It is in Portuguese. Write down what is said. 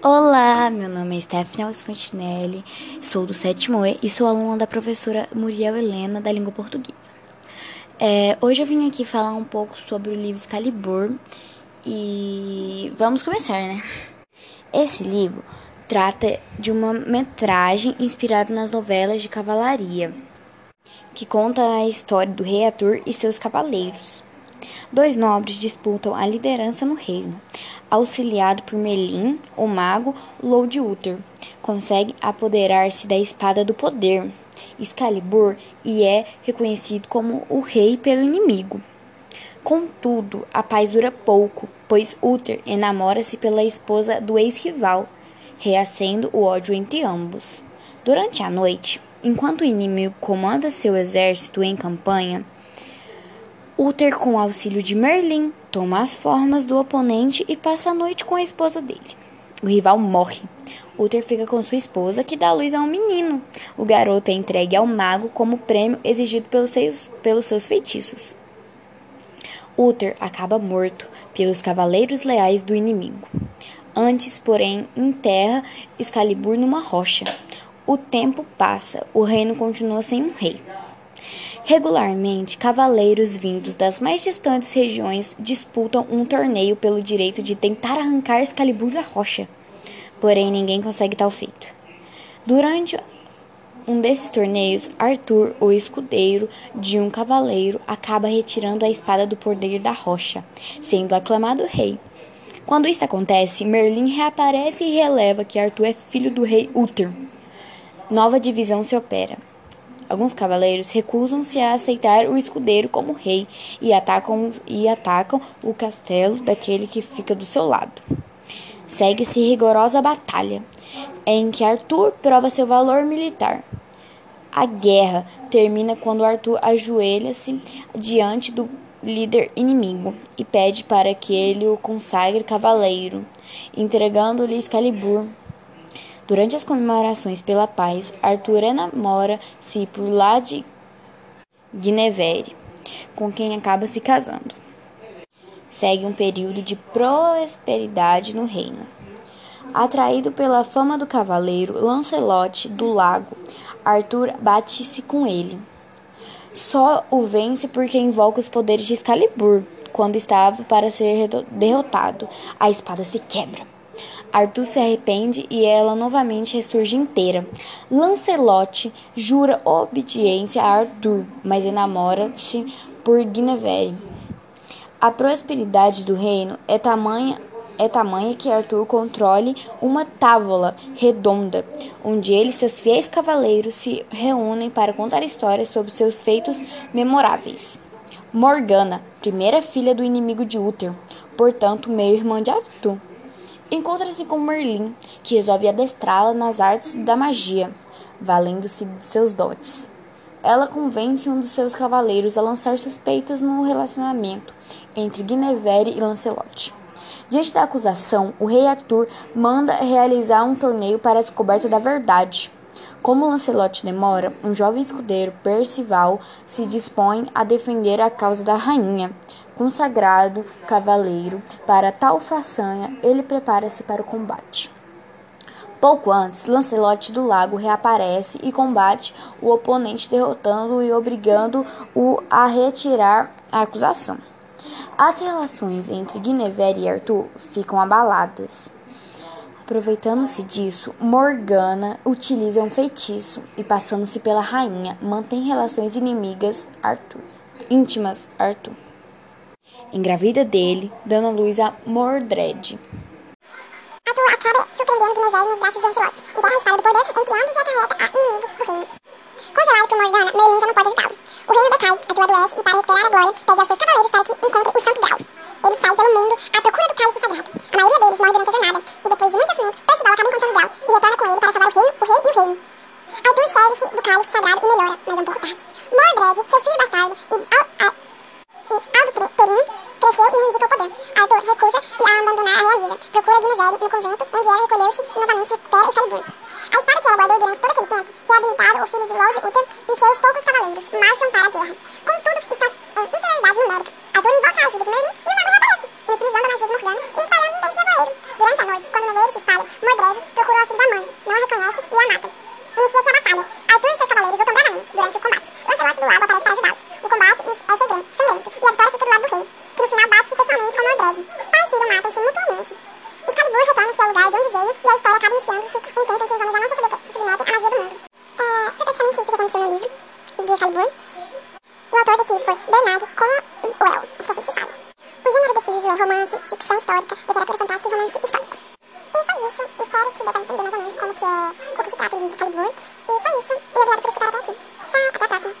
Olá, meu nome é Stephanie Alves Fontinelli, sou do sétimo E e sou aluna da professora Muriel Helena da língua portuguesa. É, hoje eu vim aqui falar um pouco sobre o livro Excalibur e vamos começar, né? Esse livro trata de uma metragem inspirada nas novelas de cavalaria, que conta a história do rei Arthur e seus cavaleiros. Dois nobres disputam a liderança no reino. Auxiliado por Melin, o mago Lord Uther consegue apoderar-se da espada do poder, Excalibur, e é reconhecido como o rei pelo inimigo. Contudo, a paz dura pouco, pois Uther enamora-se pela esposa do ex-rival, reacendo o ódio entre ambos. Durante a noite, enquanto o inimigo comanda seu exército em campanha, Uther, com auxílio de Merlin, toma as formas do oponente e passa a noite com a esposa dele. O rival morre. Uther fica com sua esposa, que dá luz a um menino. O garoto é entregue ao mago como prêmio exigido pelos seus, pelos seus feitiços. Uther acaba morto pelos cavaleiros leais do inimigo. Antes, porém, enterra Excalibur numa rocha. O tempo passa, o reino continua sem um rei. Regularmente, cavaleiros vindos das mais distantes regiões disputam um torneio pelo direito de tentar arrancar Excalibur da rocha. Porém, ninguém consegue tal feito. Durante um desses torneios, Arthur, o escudeiro de um cavaleiro, acaba retirando a espada do poder da rocha, sendo aclamado rei. Quando isso acontece, Merlin reaparece e releva que Arthur é filho do rei Uther. Nova divisão se opera. Alguns cavaleiros recusam-se a aceitar o escudeiro como rei e atacam, e atacam o castelo daquele que fica do seu lado. Segue-se rigorosa batalha, em que Arthur prova seu valor militar. A guerra termina quando Arthur ajoelha-se diante do líder inimigo e pede para que ele o consagre cavaleiro, entregando-lhe Excalibur Durante as comemorações pela paz, Arthur enamora-se por lá de Guinevere, com quem acaba se casando. Segue um período de prosperidade no reino. Atraído pela fama do cavaleiro Lancelot do Lago, Arthur bate-se com ele. Só o vence porque invoca os poderes de Excalibur. Quando estava para ser derrotado, a espada se quebra. Arthur se arrepende e ela novamente ressurge inteira. Lancelot jura obediência a Arthur, mas enamora-se por Guinevere. A prosperidade do reino é tamanha é tamanha que Arthur controle uma távola redonda, onde ele e seus fiéis cavaleiros se reúnem para contar histórias sobre seus feitos memoráveis. Morgana, primeira filha do inimigo de Uther, portanto meio-irmã de Arthur. Encontra-se com Merlin, que resolve adestrá-la nas artes da magia, valendo-se de seus dotes. Ela convence um dos seus cavaleiros a lançar suspeitas no relacionamento entre Guinevere e Lancelot. Diante da acusação, o rei Arthur manda realizar um torneio para a descoberta da verdade. Como Lancelot demora, um jovem escudeiro, Percival, se dispõe a defender a causa da rainha, consagrado cavaleiro, para tal façanha, ele prepara-se para o combate. Pouco antes, Lancelot do Lago reaparece e combate o oponente, derrotando-o e obrigando-o a retirar a acusação. As relações entre Guinevere e Arthur ficam abaladas. Aproveitando-se disso, Morgana utiliza um feitiço e, passando-se pela rainha, mantém relações inimigas Arthur, íntimas Arthur engravida dele, dando luz a Mordred. Arthur acaba surpreendendo Guinevere nos braços de Lancelot, enterra a espada do poder entre ambos e acarreta a inimigo do reino. Congelado por Morgana, Merlin já não pode agitá-lo. O reino decai, Arthur adoece e para recuperar a glória, pede aos seus cavaleiros para que encontrem do cálice sagrado e melhora, mas um pouco tarde. Mordred, seu filho bastardo, e, Al e Aldo Perin, cresceu e reivindica o poder. Arthur recusa e a abandonar a realiza. Procura Guinevere no convento, onde ela recolheu-se e novamente recupera Excalibur. A espada que ela guardou durante todo aquele tempo, reabilitada, o filho de Lord Uther e seus poucos cavaleiros marcham para a guerra. E a história acaba iniciando-se um tempo em que os homens já não se submetem à magia do mundo. É, praticamente isso que aconteceu no livro de Excalibur. O autor livro foi Bernard Cornwell, acho que é assim que se fala. O gênero desse livro é romance, ficção histórica, literatura fantástica e romance histórico. E foi isso. Espero que deu pra entender mais ou menos como que é, o que se trata o livro Excalibur. E foi isso. E obrigado por escutar até aqui. Tchau, até a próxima.